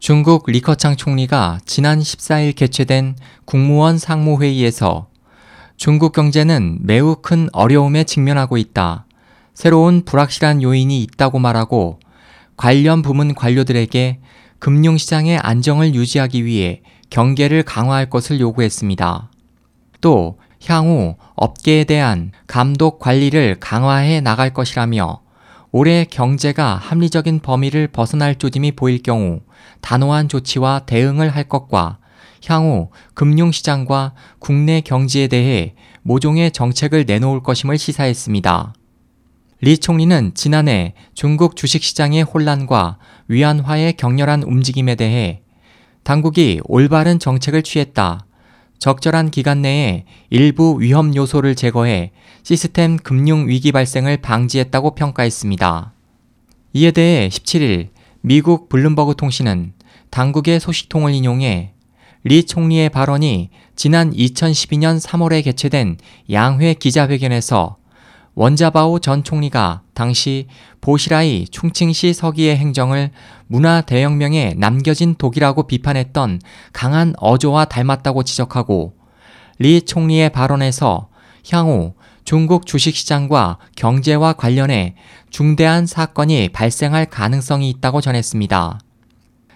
중국 리커창 총리가 지난 14일 개최된 국무원 상무회의에서 중국 경제는 매우 큰 어려움에 직면하고 있다. 새로운 불확실한 요인이 있다고 말하고 관련 부문 관료들에게 금융시장의 안정을 유지하기 위해 경계를 강화할 것을 요구했습니다. 또 향후 업계에 대한 감독 관리를 강화해 나갈 것이라며 올해 경제가 합리적인 범위를 벗어날 조짐이 보일 경우 단호한 조치와 대응을 할 것과 향후 금융시장과 국내 경제에 대해 모종의 정책을 내놓을 것임을 시사했습니다. 리 총리는 지난해 중국 주식시장의 혼란과 위안화의 격렬한 움직임에 대해 당국이 올바른 정책을 취했다. 적절한 기간 내에 일부 위험 요소를 제거해 시스템 금융 위기 발생을 방지했다고 평가했습니다. 이에 대해 17일 미국 블룸버그 통신은 당국의 소식통을 인용해 리 총리의 발언이 지난 2012년 3월에 개최된 양회 기자회견에서 원자바오 전 총리가 당시 보시라이 충칭시 서기의 행정을 문화 대혁명에 남겨진 독이라고 비판했던 강한 어조와 닮았다고 지적하고 리 총리의 발언에서 향후 중국 주식시장과 경제와 관련해 중대한 사건이 발생할 가능성이 있다고 전했습니다.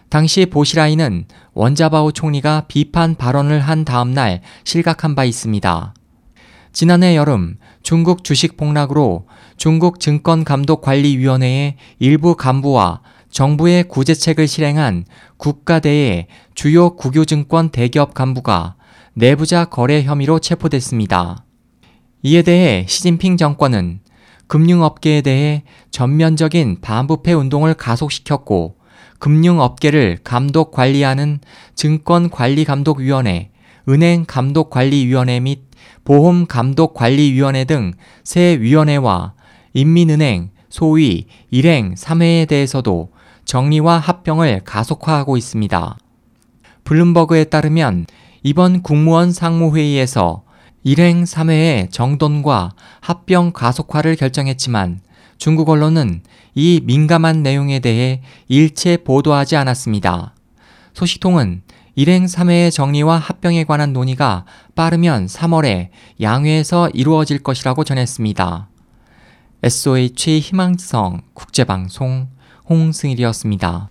당시 보시라이는 원자바오 총리가 비판 발언을 한 다음날 실각한 바 있습니다. 지난해 여름 중국 주식 폭락으로 중국 증권감독관리위원회의 일부 간부와 정부의 구제책을 실행한 국가대의 주요 국유증권 대기업 간부가 내부자 거래 혐의로 체포됐습니다. 이에 대해 시진핑 정권은 금융업계에 대해 전면적인 반부패 운동을 가속시켰고 금융업계를 감독 관리하는 증권관리감독위원회, 은행감독관리위원회 및 보험감독관리위원회 등 세 위원회와 인민은행, 소위 일행 3회에 대해서도 정리와 합병을 가속화하고 있습니다. 블룸버그에 따르면 이번 국무원 상무회의에서 일행 3회의 정돈과 합병 가속화를 결정했지만 중국 언론은 이 민감한 내용에 대해 일체 보도하지 않았습니다. 소식통은 일행 3회의 정리와 합병에 관한 논의가 빠르면 3월에 양회에서 이루어질 것이라고 전했습니다. SOH 희망성 국제방송 홍승일이었습니다.